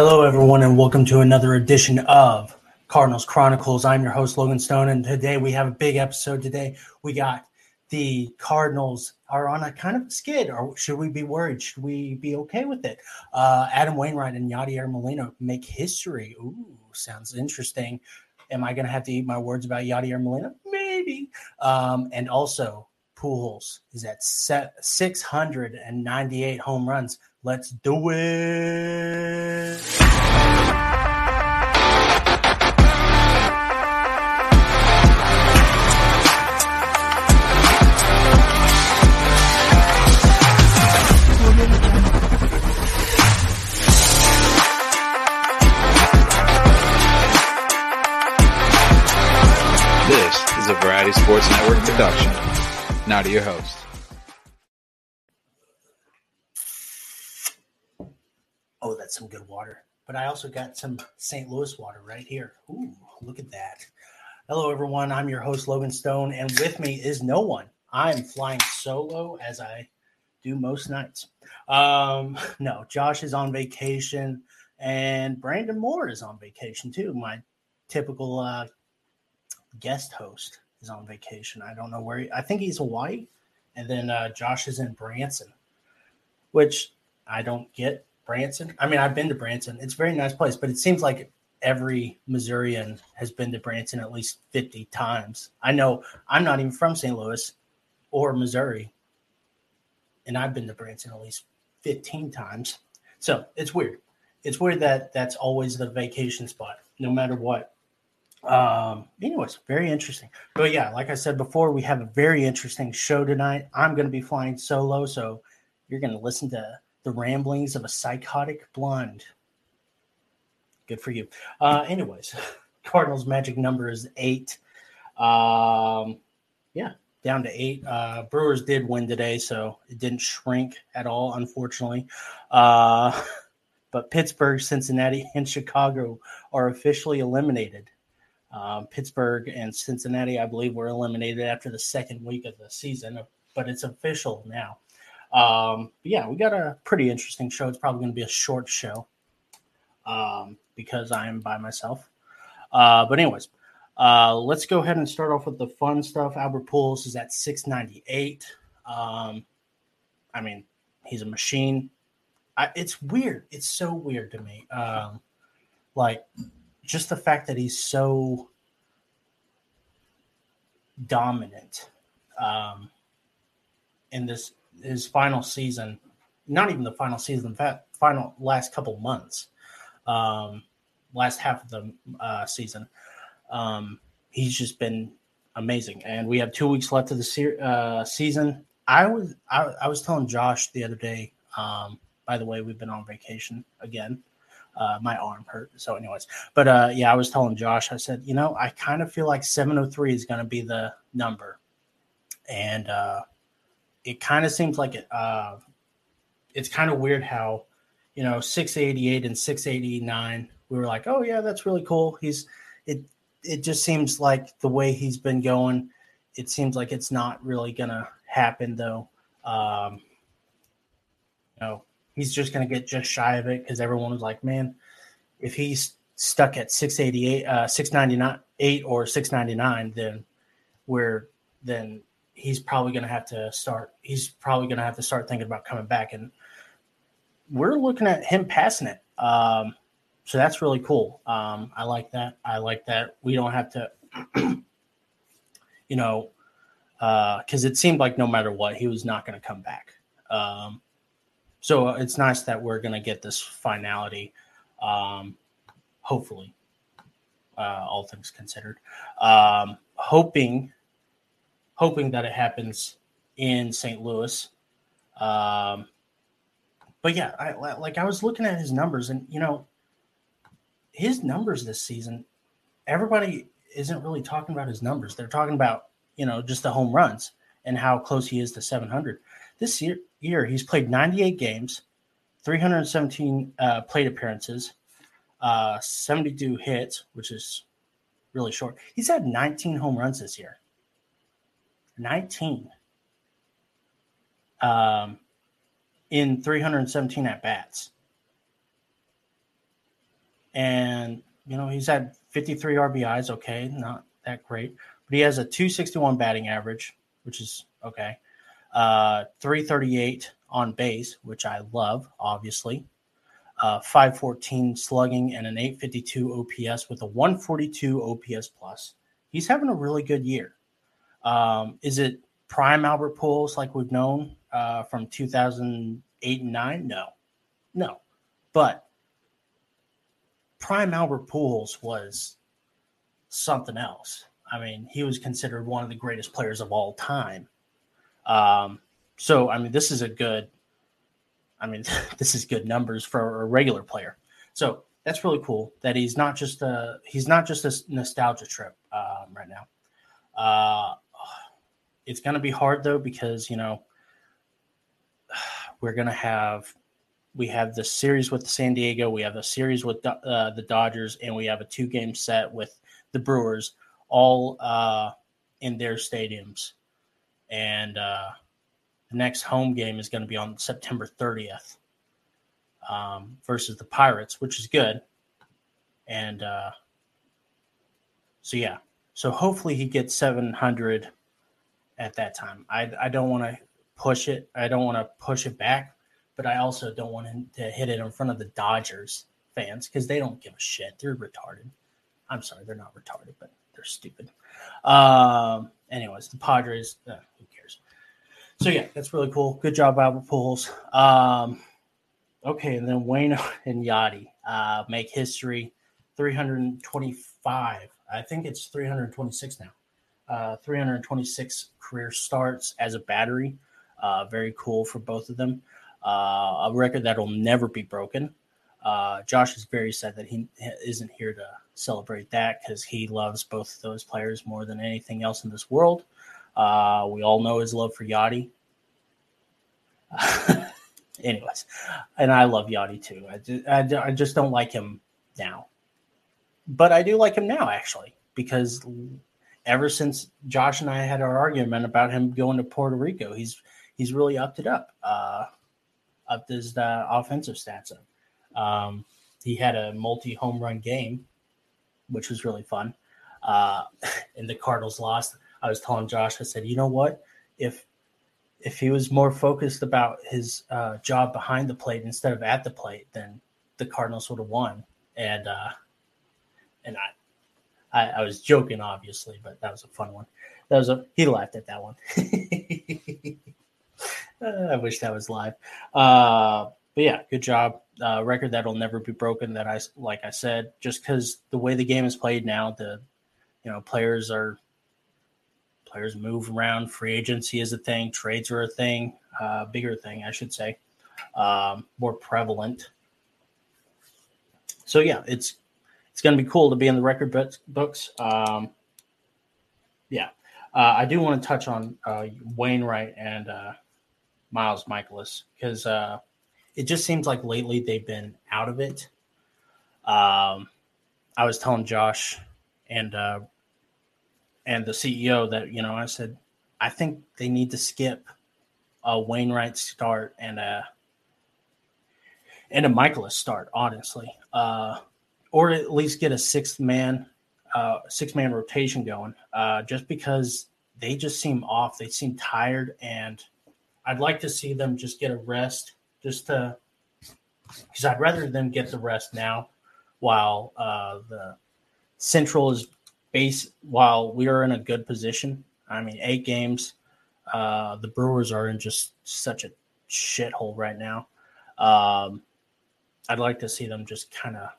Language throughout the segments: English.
Hello, everyone, and welcome to another edition of Cardinals Chronicles. I'm your host, Logan Stone, and today we have a big episode. Today we got the Cardinals are on a kind of skid, or should we be worried? Should we be okay with it? Uh, Adam Wainwright and Yadier Molina make history. Ooh, sounds interesting. Am I going to have to eat my words about Yadier Molina? Maybe. Um, and also, Pujols is at 698 home runs. Let's do it. This is a Variety Sports Network production. Now to your host. Oh, that's some good water. But I also got some St. Louis water right here. Ooh, look at that. Hello, everyone. I'm your host, Logan Stone, and with me is no one. I'm flying solo as I do most nights. Um, no, Josh is on vacation, and Brandon Moore is on vacation too. My typical uh, guest host is on vacation. I don't know where. He, I think he's Hawaii, and then uh, Josh is in Branson, which I don't get. Branson. I mean, I've been to Branson. It's a very nice place, but it seems like every Missourian has been to Branson at least 50 times. I know I'm not even from St. Louis or Missouri, and I've been to Branson at least 15 times. So it's weird. It's weird that that's always the vacation spot, no matter what. Um, anyways, very interesting. But yeah, like I said before, we have a very interesting show tonight. I'm going to be flying solo, so you're going to listen to the ramblings of a psychotic blonde. Good for you. Uh, anyways, Cardinals' magic number is eight. Um, yeah, down to eight. Uh, Brewers did win today, so it didn't shrink at all, unfortunately. Uh, but Pittsburgh, Cincinnati, and Chicago are officially eliminated. Um, Pittsburgh and Cincinnati, I believe, were eliminated after the second week of the season, but it's official now. Um, but yeah, we got a pretty interesting show. It's probably going to be a short show um, because I am by myself. Uh, but anyways, uh, let's go ahead and start off with the fun stuff. Albert Pujols is at 698. Um, I mean, he's a machine. I, it's weird. It's so weird to me. Um, like just the fact that he's so dominant um, in this his final season, not even the final season, final last couple months, um, last half of the uh, season, um, he's just been amazing. And we have two weeks left of the se- uh, season. I was I, I, was telling Josh the other day. Um, by the way, we've been on vacation again. Uh, my arm hurt. So, anyways, but uh, yeah, I was telling Josh. I said, you know, I kind of feel like 703 is going to be the number, and uh, it kind of seems like it. Uh, it's kind of weird how, you know, 688 and 689. We were like, oh yeah, that's really cool. He's it. It just seems like the way he's been going. It seems like it's not really gonna happen though. Um, you know, he's just gonna get just shy of it because everyone was like, man, if he's stuck at 688, uh, 698 or 699, then we're then he's probably going to have to start. He's probably going to have to start thinking about coming back, and we're looking at him passing it. Um, so that's really cool. Um, I like that. I like that we don't have to, you know, because uh, it seemed like no matter what, he was not going to come back. Um, so it's nice that we're going to get this finality, um, hopefully, uh, all things considered. Um, hoping hoping that it happens in St. Louis. Um, but yeah, I, like I was looking at his numbers, and you know, his numbers this season, everybody isn't really talking about his numbers. They're talking about you know just the home runs and how close he is to 700. This year, year he's played 98 games, 317 uh, plate appearances, uh, 72 hits, which is really short. He's had 19 home runs this year. 19 um, in 317 at bats. and you know he's had 53 RBIs. Okay, not that great, but he has a 261 batting average, which is okay. Uh, 338 on base, which I love, obviously. Uh, 514 slugging and an 852 OPS with a 142 OPS plus. He's having a really good year. Um, is it prime Albert Pujols like we've known uh, from 2008 and 9? No, no. But prime Albert Pujols was something else. I mean, he was considered one of the greatest players of all time. Um, so, I mean, this is a good, I mean, this is good numbers for a regular player. So that's really cool that he's not just a, he's not just a nostalgia trip um, right now. Uh, it's going to be hard though, because, you know, we're going to have we have the series with San Diego, we have a series with uh, the Dodgers, and we have a two game set with the Brewers, all uh, in their stadiums. And uh, the next home game is going to be on September 30th um, versus the Pirates, which is good. And uh, so, yeah. So hopefully he gets 700 at that time. I, I don't want to push it. I don't want to push it back but I also don't want to hit it in front of the Dodgers fans because they don't give a shit. They're retarded. I'm sorry, they're not retarded, but they're stupid. Um, anyways, the Padres, uh, who cares? So yeah, that's really cool. Good job, Albert Pujols. Um, okay, and then Wayne and Yadi uh, make history. 325. I think it's 326 now. Uh, 326 career starts as a battery. Uh, very cool for both of them uh, a record that'll never be broken. Uh, Josh is very sad that he isn't here to celebrate that because he loves both of those players more than anything else in this world. Uh, we all know his love for Yadi. Anyways, and I love Yadi too. I I, I just don't like him now, but I do like him now actually because ever since Josh and I had our argument about him going to Puerto Rico, he's he's really upped it up. Uh, upped his uh, offensive stats up. Um, he had a multi home run game, which was really fun. Uh, and the Cardinals lost. I was telling Josh, I said, you know what? If if he was more focused about his uh, job behind the plate instead of at the plate, then the Cardinals would have won. And uh, and I, I, I was joking, obviously, but that was a fun one. That was a he laughed at that one. I wish that was live. Uh, but yeah, good job. Uh, record that'll never be broken. That I like I said, just because the way the game is played now, the you know players are players move around. Free agency is a thing. Trades are a thing. Uh, bigger thing, I should say. Um, more prevalent. So yeah, it's it's going to be cool to be in the record books. Um, yeah, uh, I do want to touch on uh, Wainwright and uh, Miles Mikolas because uh, it just seems like lately they've been out of it. Um, I was telling Josh and uh, and the CEO that you know I said I think they need to skip a Wainwright start and a and a Mikolas start, honestly, uh, or at least get a sixth man uh, six man rotation going, uh, just because they just seem off. They seem tired and I'd like to see them just get a rest, just to because I'd rather them get the rest now, while uh, the Central is base. While we are in a good position, I mean, eight games. Uh, the Brewers are in just such a shithole right now. Um, I'd like to see them just kind of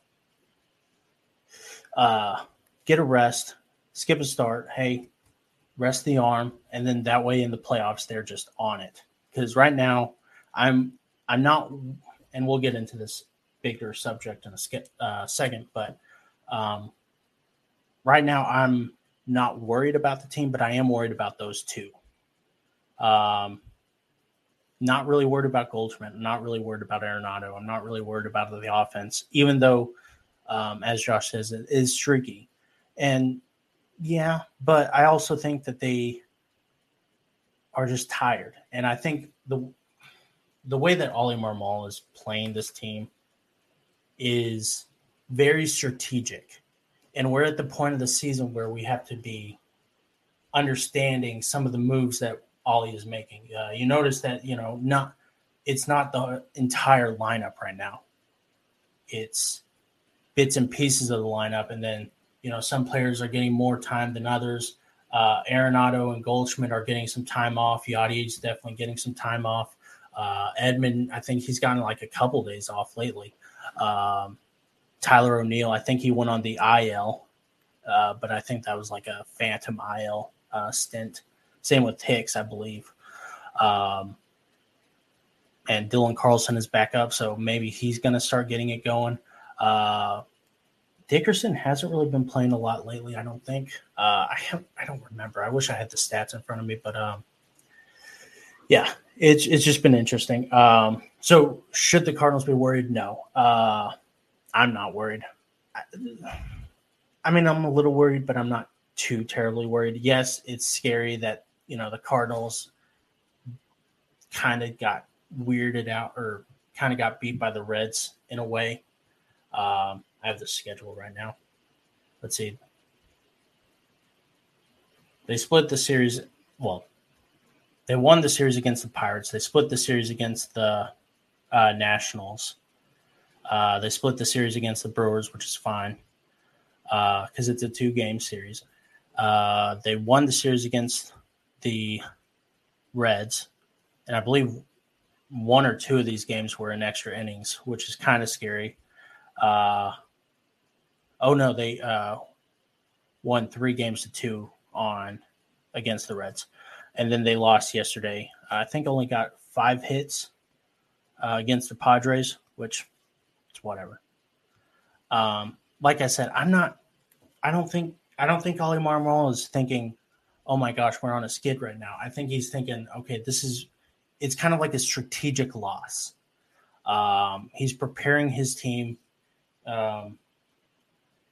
uh, get a rest, skip a start. Hey, rest the arm, and then that way in the playoffs they're just on it because right now I'm I'm not, and we'll get into this bigger subject in a uh, second, but um, right now I'm not worried about the team, but I am worried about those two. Um, not really worried about Goldschmidt. I'm not really worried about Arenado. I'm not really worried about the offense, even though, um, as Josh says, it is streaky. And yeah, but I also think that they are just tired. And I think the the way that Oli Marmol is playing this team is very strategic. And we're at the point of the season where we have to be understanding some of the moves that Ollie is making. Uh, you notice that, you know, not it's not the entire lineup right now. It's bits and pieces of the lineup. And then, you know, some players are getting more time than others. Uh, Arenado and Goldschmidt are getting some time off. Yadi is definitely getting some time off. Uh, Edman, I think he's gotten like a couple days off lately. Um, Tyler O'Neill, I think he went on the IL, uh, but I think that was like a phantom IL uh, stint. Same with Hicks, I believe. Um, and Dylan Carlson is back up, so maybe he's going to start getting it going. Uh, Dickerson hasn't really been playing a lot lately. I don't think. Uh, I have. I don't remember. I wish I had the stats in front of me, but um, yeah, it's it's just been interesting. Um, so should the Cardinals be worried? No, uh, I'm not worried. I, I mean, I'm a little worried, but I'm not too terribly worried. Yes, it's scary that you know the Cardinals kind of got weirded out or kind of got beat by the Reds in a way. Um, I have the schedule right now. Let's see. They split the series. Well, they won the series against the Pirates. They split the series against the uh, Nationals. Uh, they split the series against the Brewers, which is fine because uh, it's a two game series. Uh, they won the series against the Reds, and I believe one or two of these games were in extra innings, which is kind of scary. Uh, Oh no, they uh, won three games to two on against the Reds, and then they lost yesterday. I think only got five hits uh, against the Padres, which it's whatever. Um, like I said, I'm not. I don't think. I don't think Ollie Marmol is thinking, "Oh my gosh, we're on a skid right now." I think he's thinking, "Okay, this is." It's kind of like a strategic loss. Um, he's preparing his team. Um,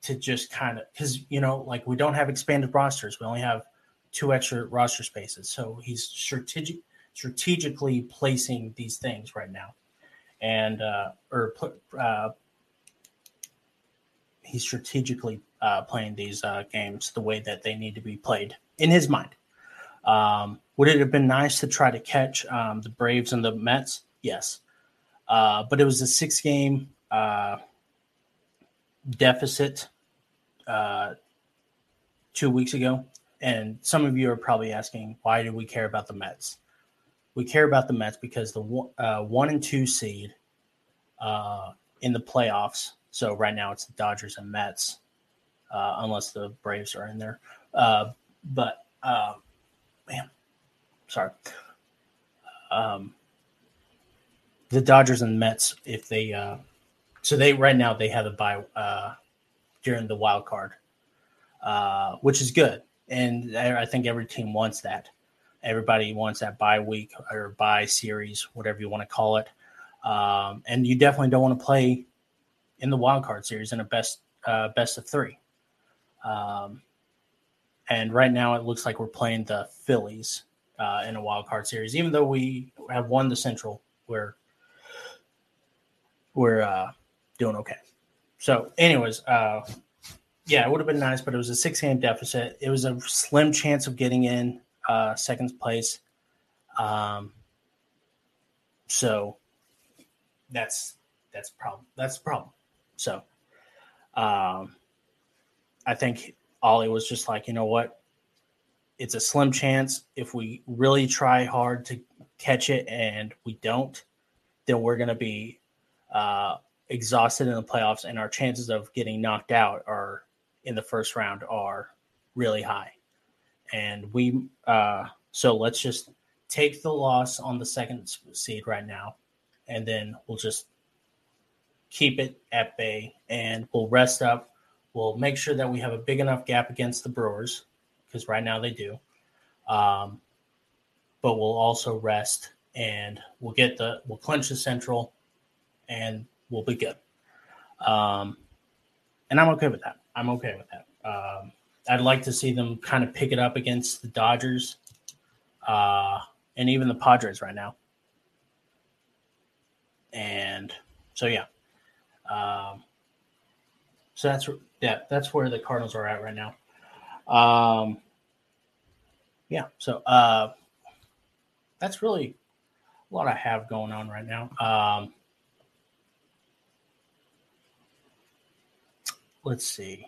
to just kind of because you know like we don't have expanded rosters. We only have two extra roster spaces. So he's strategic strategically placing these things right now. And uh or uh he's strategically uh playing these uh games the way that they need to be played in his mind. Um would it have been nice to try to catch um the braves and the mets? Yes. Uh but it was a six game uh deficit uh, two weeks ago, and some of you are probably asking, why do we care about the Mets? We care about the Mets because the uh, one and two seed uh, in the playoffs. So right now it's the Dodgers and Mets, uh, unless the Braves are in there. Uh, but uh, man, sorry. Um, the Dodgers and Mets, if they, so they right now they have a buy uh, during the wild card, uh, which is good. And I think every team wants that. Everybody wants that bye week or bye series, whatever you want to call it. Um, and you definitely don't want to play in the wild card series in a best uh, best of three. Um, and right now, it looks like we're playing the Phillies uh, in a wild card series, even though we have won the Central. We're we're uh, doing okay. So, anyways, uh, yeah, it would have been nice, but it was a six game deficit. It was a slim chance of getting in uh, second place. Um, so that's that's problem. That's the problem. So um, I think Ollie was just like, you know what? It's a slim chance. If we really try hard to catch it and we don't, then we're going to be uh, exhausted in the playoffs, and our chances of getting knocked out are in the first round are really high. And we, uh, so let's just take the loss on the second seed right now, and then we'll just keep it at bay and we'll rest up. We'll make sure that we have a big enough gap against the Brewers because right now they do. Um, but we'll also rest and we'll get the, we'll clinch the Central and we'll be good. Um, and I'm okay with that. I'm okay with that. Um, I'd like to see them kind of pick it up against the Dodgers uh, and even the Padres right now. And so, yeah. Um, So that's yeah, that's where the Cardinals are at right now. Um, yeah, so uh, that's really a lot I have going on right now. Um, let's see.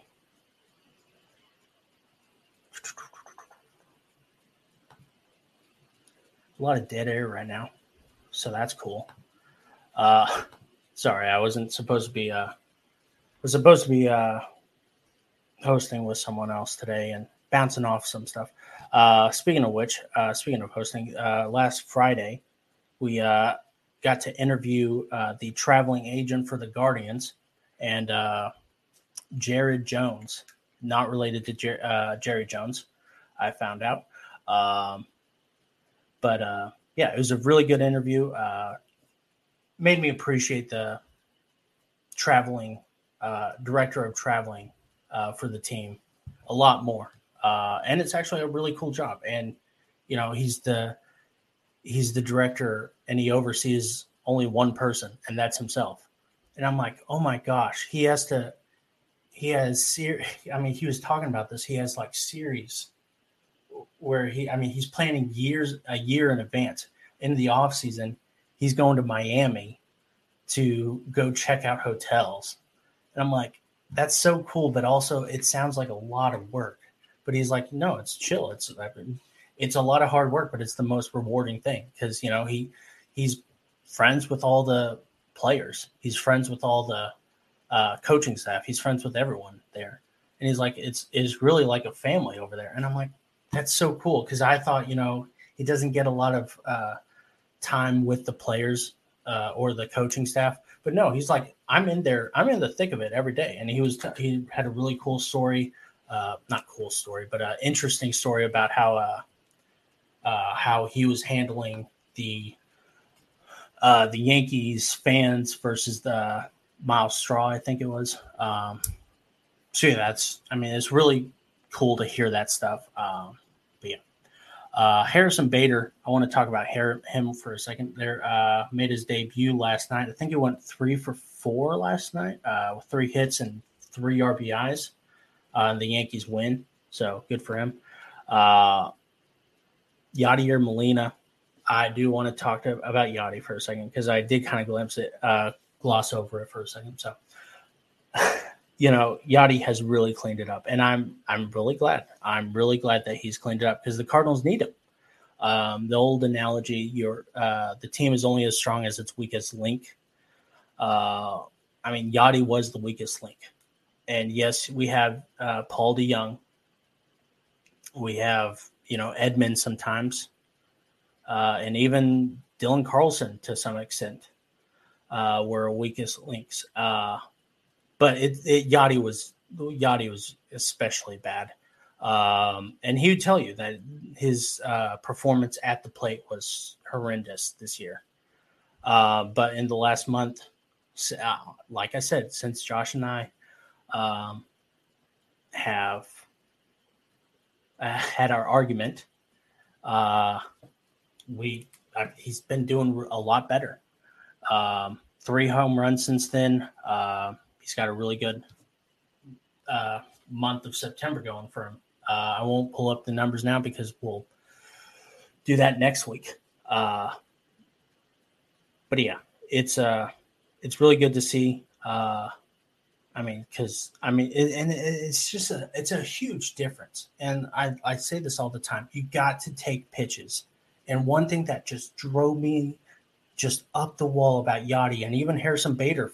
A lot of dead air right now, so that's cool. Uh, sorry, I wasn't supposed to be. Uh, was supposed to be uh, hosting with someone else today and bouncing off some stuff. Uh, speaking of which, uh, speaking of hosting, uh, last Friday we uh, got to interview uh, the traveling agent for the Guardians and uh, Jared Jones, not related to Jer- uh, Jerry Jones. I found out, um, but uh, yeah, it was a really good interview. Uh, made me appreciate the traveling uh, director of traveling uh, for the team a lot more. Uh, and it's actually a really cool job. And you know, he's the he's the director, and he oversees only one person, and that's himself. And I'm like, oh my gosh, he has to. He has ser- I mean, he was talking about this. He has like series where he. I mean, he's planning years a year in advance. In the off season, he's going to Miami to go check out hotels and I'm like, that's so cool, but also it sounds like a lot of work. But he's like, no, it's chill. It's it's a lot of hard work, but it's the most rewarding thing because you know he he's friends with all the players. He's friends with all the uh, coaching staff. He's friends with everyone there, and he's like, it's it's really like a family over there. And I'm like, that's so cool because I thought you know he doesn't get a lot of uh, time with the players uh, or the coaching staff. But no, he's like, I'm in there. I'm in the thick of it every day. And he was he had a really cool story, uh, not cool story, but an interesting story about how uh, uh, how he was handling the uh, the Yankees fans versus the Myles Straw, I think it was. Um, so yeah, that's I mean, it's really cool to hear that stuff. Um, but yeah. Uh, Harrison Bader, I want to talk about him for a second. There, uh, made his debut last night. I think he went three for four last night uh, with three hits and three RBIs. Uh, the Yankees win, so good for him. Uh, Yadier Molina, I do want to talk to, about Yadi for a second because I did kind of glimpse it, uh, gloss over it for a second. So you know, Yadi has really cleaned it up, and I'm I'm really glad. I'm really glad that he's cleaned it up because the Cardinals need him. Um, the old analogy: your uh, the team is only as strong as its weakest link. Uh, I mean, Yadi was the weakest link, and yes, we have uh, Paul DeJong. We have you know Edman sometimes, uh, and even Dylan Carlson to some extent uh, were weakest links. Uh, but it, it Yadi was Yadi was especially bad. Um, and he would tell you that his uh, performance at the plate was horrendous this year. Uh, but in the last month, uh, like I said, since Josh and I um, have uh, had our argument, uh, we uh, he's been doing a lot better. Um, three home runs since then. Uh, he's got a really good uh, month of September going for him. Uh, I won't pull up the numbers now because we'll do that next week. Uh, but yeah, it's uh, it's really good to see. Uh, I mean, because I mean, it, and it's just a it's a huge difference. And I I say this all the time. You got to take pitches. And one thing that just drove me just up the wall about Yadi and even Harrison Bader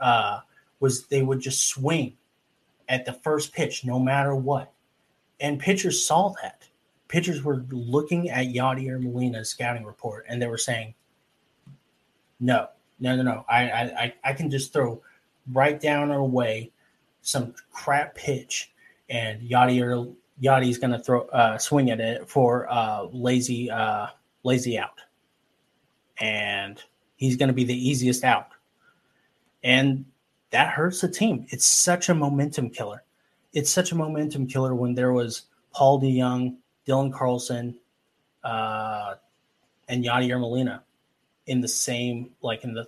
uh, was they would just swing at the first pitch, no matter what. And pitchers saw that. Pitchers were looking at Yachty Yadier Molina's scouting report and they were saying, no, no, no, no. I, I, I can just throw right down or away some crap pitch and Yadier Yadi's going to throw uh, swing at it for uh, lazy uh, lazy out, and he's going to be the easiest out. And that hurts the team. It's such a momentum killer. It's such a momentum killer when there was Paul DeJong, Dylan Carlson, uh, and Yadier Molina in the same, like in the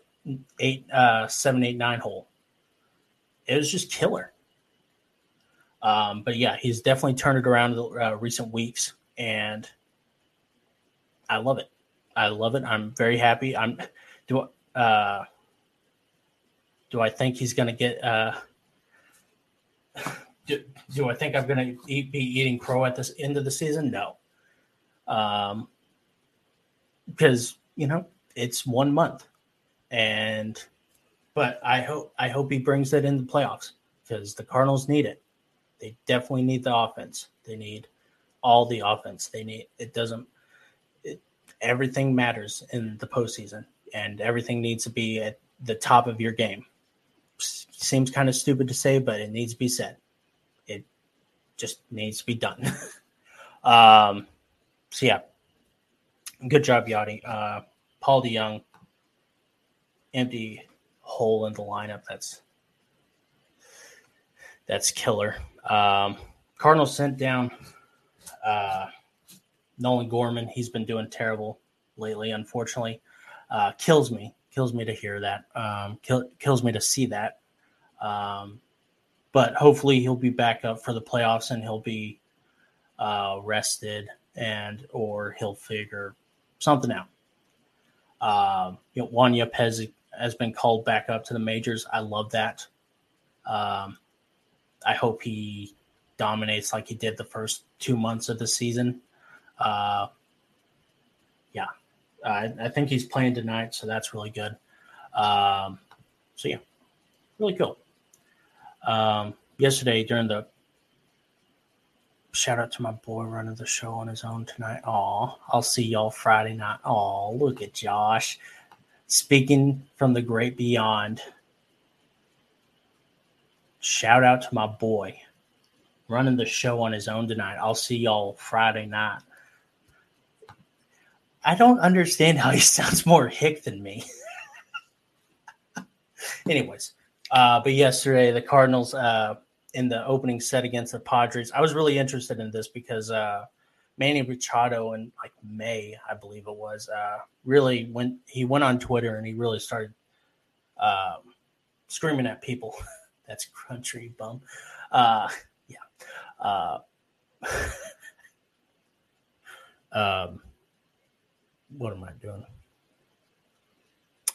eight, uh, seven, eight, nine hole. It was just killer. Um, but yeah, he's definitely turned it around in the uh, recent weeks, and I love it. I love it. I'm very happy. I'm do uh, do I think he's going to get? Uh, do, do I think I'm going to be eating crow at this end of the season? No, um, because you know it's one month, and but I hope I hope he brings that in the playoffs because the Cardinals need it. They definitely need the offense. They need all the offense. They need it doesn't it, everything matters in the postseason, and everything needs to be at the top of your game. Seems kind of stupid to say, but it needs to be said. It just needs to be done. um, so yeah, good job, Yadi. Uh, Paul DeJong, empty hole in the lineup. That's that's killer. Um, Cardinals sent down uh, Nolan Gorman. He's been doing terrible lately, unfortunately. Uh, kills me, kills me to hear that. Um, kill, kills me to see that. Um, but hopefully he'll be back up for the playoffs and he'll be uh, rested and or he'll figure something out. Um, you know, Juan Yepez has been called back up to the majors. I love that. Um, I hope he dominates like he did the first two months of the season. Uh, yeah, I, I think he's playing tonight, so that's really good. Um, so yeah, really cool. Um, yesterday during the shout out to my boy running the show on his own tonight. Aw, I'll see y'all Friday night. Aw, look at Josh speaking from the great beyond. Shout out to my boy running the show on his own tonight. I'll see y'all Friday night. I don't understand how he sounds more hick than me. Anyways, uh, but yesterday the Cardinals uh, in the opening set against the Padres, I was really interested in this because uh, Manny Machado in like May, I believe it was, uh, really went. He went on Twitter and he really started um, screaming at people. That's country bum. Uh, yeah. Uh, um, what am I doing?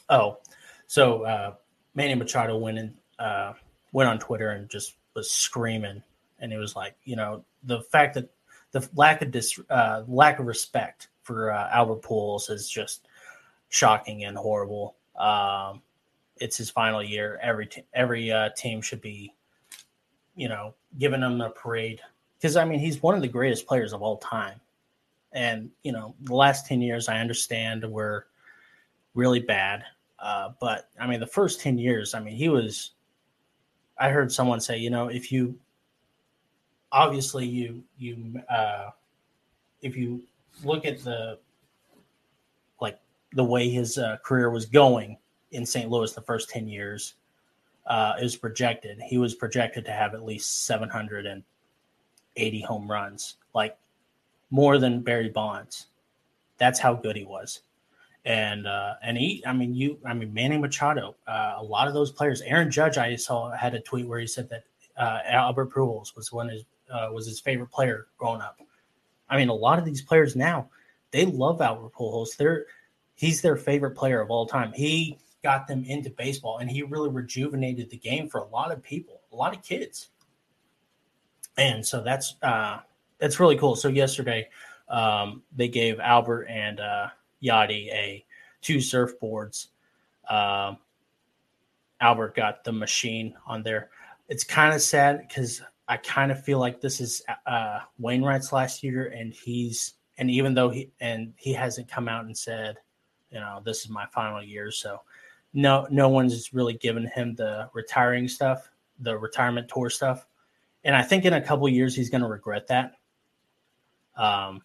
Oh, so uh, Manny Machado went and uh, went on Twitter and just was screaming, and it was like, you know, the fact that the lack of dis, uh, lack of respect for uh, Albert Pujols is just shocking and horrible. Um, it's his final year. Every t- every uh, team should be, you know, giving him a parade because I mean he's one of the greatest players of all time. And you know, the last ten years I understand were really bad, uh, but I mean the first ten years, I mean he was. I heard someone say, you know, if you obviously you you uh, if you look at the like the way his uh, career was going in St. Louis the first 10 years uh, is projected. He was projected to have at least 780 home runs, like more than Barry Bonds. That's how good he was. And uh, and he, I mean, you, I mean, Manny Machado, uh, a lot of those players. Aaron Judge, I saw had a tweet where he said that uh, Albert Pujols was one his uh, was his favorite player growing up. I mean, a lot of these players now they love Albert Pujols. They're he's their favorite player of all time. He got them into baseball and he really rejuvenated the game for a lot of people, a lot of kids. And so that's uh that's really cool. So yesterday um they gave Albert and uh Yadi a two surfboards. Um Albert got the machine on there. It's kind of sad because I kind of feel like this is uh Wainwright's last year and he's and even though he and he hasn't come out and said, you know, this is my final year, so no no one's really given him the retiring stuff, the retirement tour stuff. And I think in a couple years he's going to regret that. Um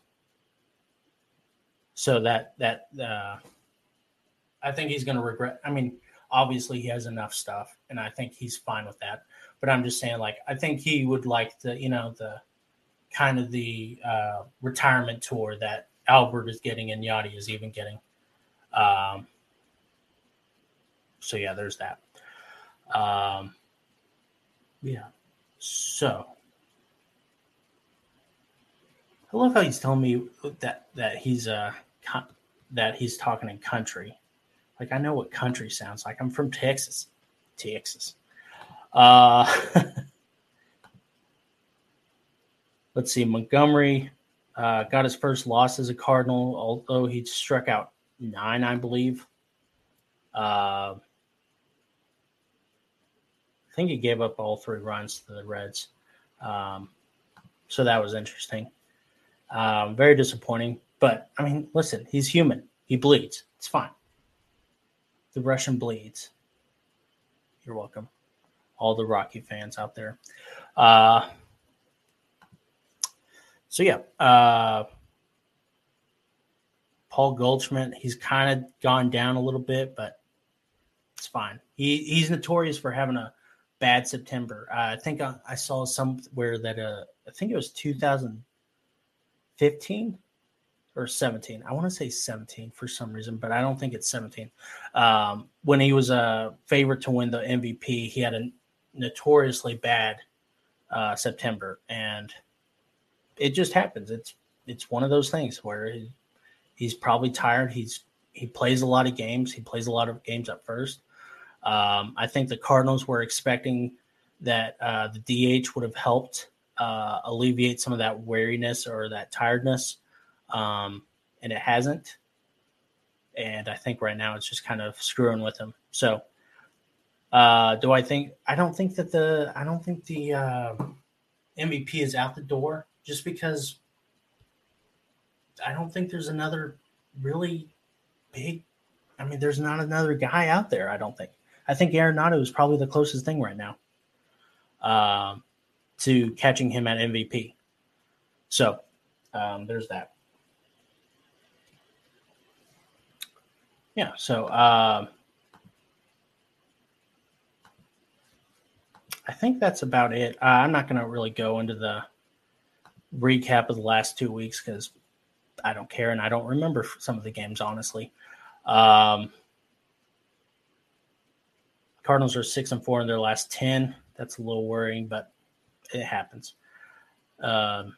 so that that uh I think he's going to regret I mean obviously he has enough stuff and I think he's fine with that. But I'm just saying like I think he would like the you know the kind of the uh retirement tour that Albert is getting and Yadi is even getting. Um so yeah, there's that. Um, yeah. So I love how he's telling me that that he's uh that he's talking in country. Like I know what country sounds like. I'm from Texas. Texas. Uh let's see, Montgomery uh, got his first loss as a Cardinal, although he struck out nine, I believe. Uh, I think he gave up all three runs to the Reds. Um, so that was interesting. Um, very disappointing. But I mean, listen, he's human. He bleeds. It's fine. The Russian bleeds. You're welcome. All the Rocky fans out there. Uh, so yeah, uh, Paul Goldschmidt, he's kind of gone down a little bit, but it's fine. He he's notorious for having a bad September. Uh, I think I, I, saw somewhere that uh, I think it was 2015 or 17. I want to say 17 for some reason, but I don't think it's 17. Um, when he was a favorite to win the MVP, he had a notoriously bad uh, September, and it just happens. It's it's one of those things where he, he's probably tired. He's he plays a lot of games. He plays a lot of games at first. Um, I think the Cardinals were expecting that uh, the DH would have helped uh, alleviate some of that weariness or that tiredness, um, and it hasn't. And I think right now it's just kind of screwing with him. So, uh, do I think? I don't think that the I don't think the uh, MVP is out the door just because I don't think there's another really big. I mean, there's not another guy out there. I don't think. I think Arenado is probably the closest thing right now um, to catching him at MVP. So um, there's that. Yeah. So uh, I think that's about it. Uh, I'm not going to really go into the recap of the last two weeks because I don't care and I don't remember some of the games honestly. Um, Cardinals are six and four in their last ten. That's a little worrying, but it happens. Um,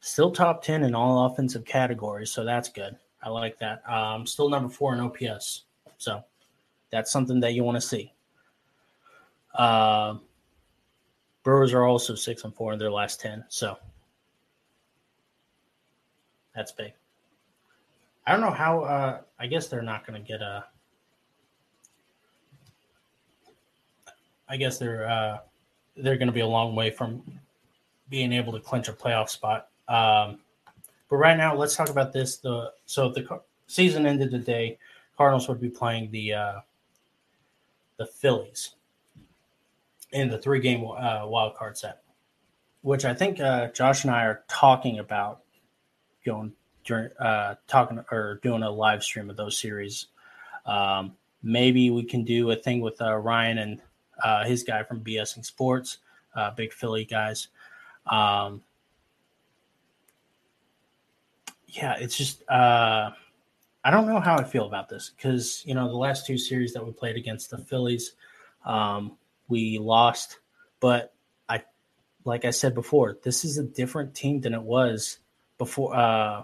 still top ten in all offensive categories, so that's good. I like that. Um, still number four in OPS, so that's something that you want to see. Uh, Brewers are also six and four in their last ten, so that's big. I don't know how. Uh, I guess they're not going to get a. I guess they're uh, they're going to be a long way from being able to clinch a playoff spot. Um, but right now, let's talk about this. The so if the season ended today, Cardinals would be playing the uh, the Phillies in the three game uh, wild card set, which I think uh, Josh and I are talking about going during uh, talking or doing a live stream of those series. Um, maybe we can do a thing with uh, Ryan and uh, his guy from BSing Sports, uh, big Philly guys. Um, yeah, it's just uh, I don't know how I feel about this because you know the last two series that we played against the Phillies. Um, we lost, but I, like I said before, this is a different team than it was before uh,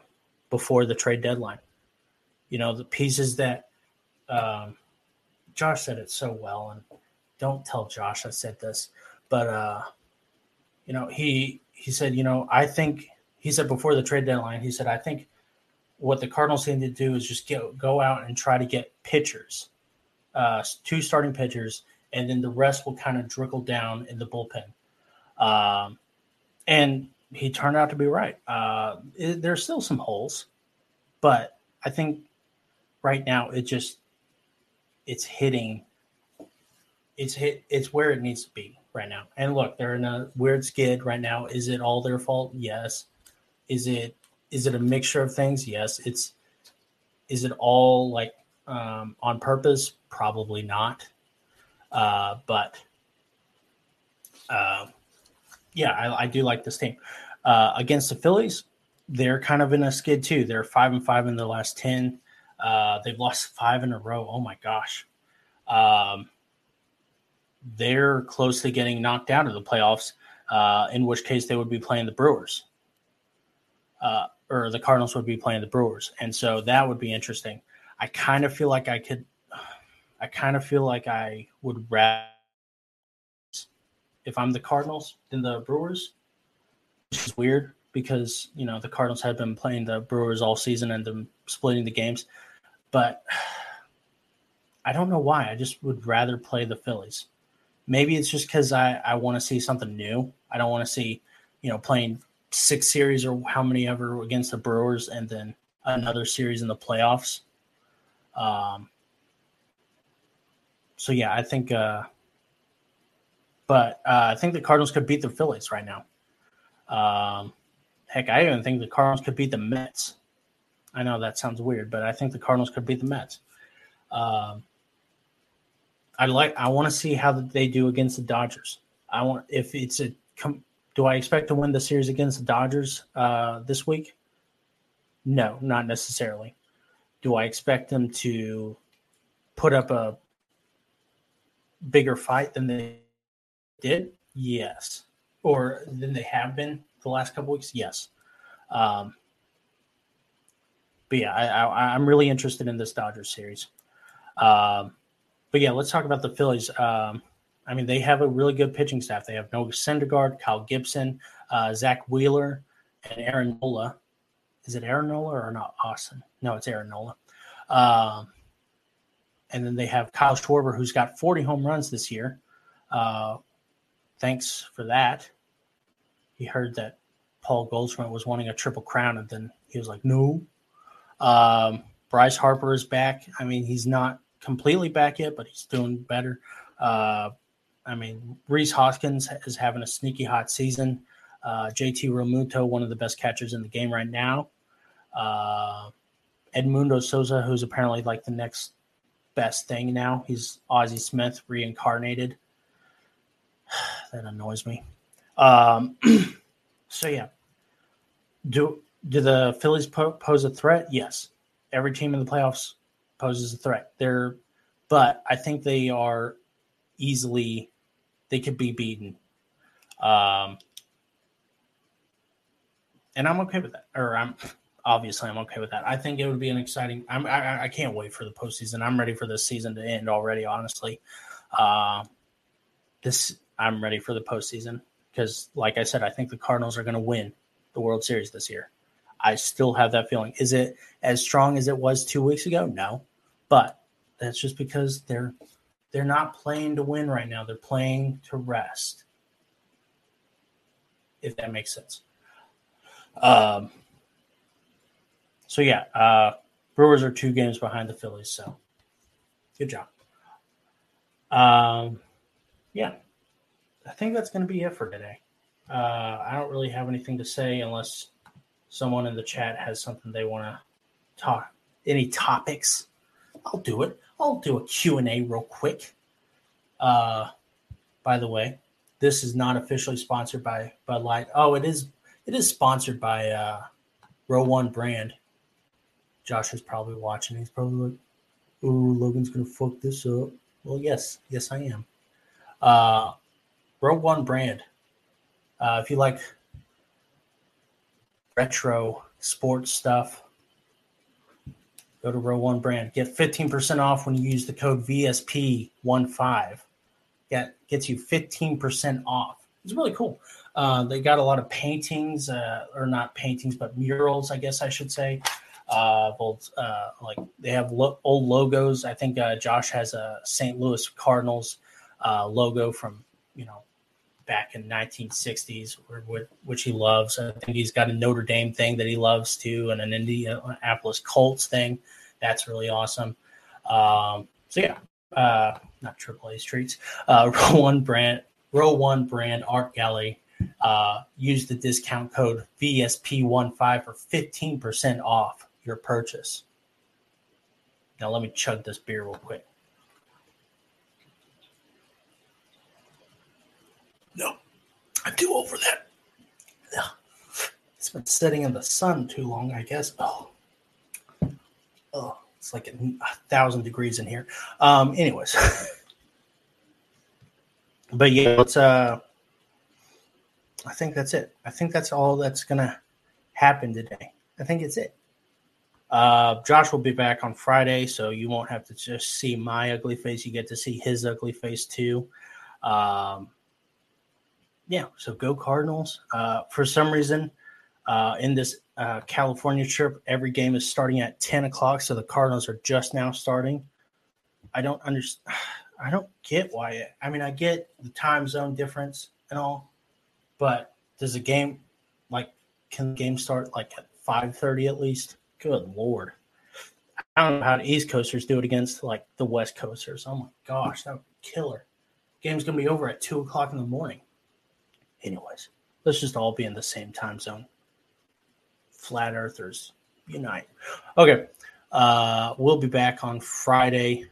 before the trade deadline. You know, the pieces that um, Josh said it so well, and don't tell Josh I said this, but uh, you know, he he said, you know, I think he said before the trade deadline, he said, I think what the Cardinals need to do is just get, go out and try to get pitchers, uh, two starting pitchers, and then the rest will kind of trickle down in the bullpen. Um, and he turned out to be right. Uh, it, there's still some holes, but I think right now it just it's hitting. It's hit. It's where it needs to be right now. And look, they're in a weird skid right now. Is it all their fault? Yes. Is it is it a mixture of things? Yes. It's is it all like um, on purpose? Probably not. Uh, but uh, yeah, I, I, do like this team. Uh, against the Phillies, they're kind of in a skid too. They're five and five in their last ten. Uh, they've lost five in a row. Oh my gosh. Um, they're close to getting knocked out of the playoffs. uh, in which case they would be playing the Brewers. Uh, or the Cardinals would be playing the Brewers. And so that would be interesting. I kind of feel like I could, I kind of feel like I would rather, if I'm the Cardinals than the Brewers, which is weird because, you know, the Cardinals had been playing the Brewers all season and them splitting the games. But I don't know why. I just would rather play the Phillies. Maybe it's just because I, I want to see something new. I don't want to see, you know, playing six series or how many ever against the Brewers and then another series in the playoffs. Um, so yeah, I think, uh, but uh, I think the Cardinals could beat the Phillies right now. Um, heck, I even think the Cardinals could beat the Mets. I know that sounds weird, but I think the Cardinals could beat the Mets. Um, I like. I want to see how they do against the Dodgers. I want if it's a. Do I expect to win the series against the Dodgers uh, this week? No, not necessarily. Do I expect them to put up a bigger fight than they did? Yes. Or than they have been the last couple weeks? Yes. Um, but yeah, I, I, I'm really interested in this Dodgers series. Um, but yeah, let's talk about the Phillies. Um, I mean, they have a really good pitching staff. They have Noah Syndergaard, Kyle Gibson, uh, Zack Wheeler, and Aaron Nola. Is it Aaron Nola or not Austin? No, it's Aaron Nola. Um, and then they have Kyle Schwarber, who's got 40 home runs this year. Uh, thanks for that. He heard that Paul Goldschmidt was wanting a triple crown, and then he was like, no. Um, Bryce Harper is back. I mean, he's not completely back yet, but he's doing better. Uh, I mean, Rhys Hoskins is having a sneaky hot season. Uh, JT Realmuto, one of the best catchers in the game right now. Uh, Edmundo Sosa, who's apparently like the next best thing now. He's Ozzie Smith reincarnated. that annoys me. Um, so yeah, do do the Phillies po- pose a threat? Yes. Every team in the playoffs poses a threat. They're, but I think they are easily, they could be beaten. Um, and I'm okay with that. Or I'm obviously I'm okay with that. I think it would be an exciting. I'm, I, I can't wait for the postseason. I'm ready for this season to end already. Honestly, uh, this I'm ready for the postseason because, like I said, I think the Cardinals are going to win the World Series this year. I still have that feeling. Is it as strong as it was two weeks ago? No, but that's just because they're they're not playing to win right now. They're playing to rest. If that makes sense. Um. So yeah, uh, Brewers are two games behind the Phillies. So good job. Um, yeah, I think that's going to be it for today. Uh, I don't really have anything to say unless someone in the chat has something they want to talk any topics i'll do it. I'll do a q&a real quick. Uh by the way this is not officially sponsored by bud light. Oh it is it is sponsored by uh row one brand. Josh is probably watching. He's probably like oh logan's gonna fuck this up. Well yes yes i am. Uh row one brand. Uh if you like retro sports stuff, go to Row One Brand. Get 15% off when you use the code VSP15. Get gets you 15% off. It's really cool. Uh, they got a lot of paintings, uh, or not paintings, but murals, I guess I should say. Uh, old, uh, like they have lo- old logos. I think uh, Josh has a St. Louis Cardinals uh, logo from you know back in 1960s, which he loves. I think he's got a Notre Dame thing that he loves too, and an Indianapolis Colts thing. That's really awesome. Um, so yeah, uh, not AAA streets. Uh, row one brand, row one brand art gallery. Uh, use the discount code VSP15 for 15% off your purchase. Now let me chug this beer real quick. No, I'm too for that. Yeah. It's been sitting in the sun too long, I guess. Oh, oh, it's like a, thousand degrees in here. Um, anyways, but yeah, let's uh, I think that's it. I think that's all that's gonna happen today. I think it's it. Uh, Josh will be back on Friday, so you won't have to just see my ugly face. You get to see his ugly face too. Um, yeah, so go Cardinals. Uh, for some reason, uh, in this uh, California trip, every game is starting at 10 o'clock, so the Cardinals are just now starting. I don't understand. I don't get why. It, I mean, I get the time zone difference and all, but does the game like can the game start like at 5:30 at least? Good lord. I don't know how the East Coasters do it against like the West Coasters. Oh my gosh, that would be killer. Game's gonna be over at two o'clock in the morning. Anyways, let's just all be in the same time zone. Flat Earthers unite. Okay, uh, we'll be back on Friday.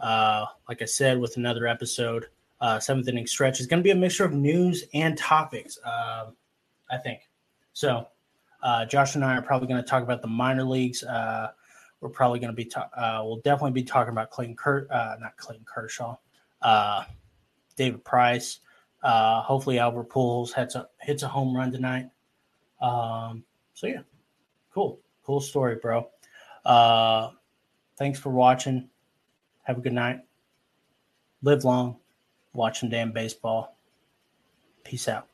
Uh, like I said, with another episode. Uh, seventh inning stretch is going to be a mixture of news and topics. Uh, I think so. Uh, Josh and I are probably going to talk about the minor leagues. Uh, we're probably going to be, ta- uh, we'll definitely be talking about Clayton Kurt, uh, not Clayton Kershaw, uh, David Price. Uh, hopefully Albert Pujols hits a hits a home run tonight. Um, so yeah, cool, cool story, bro. Uh, thanks for watching. Have a good night. Live long. Watch some damn baseball. Peace out.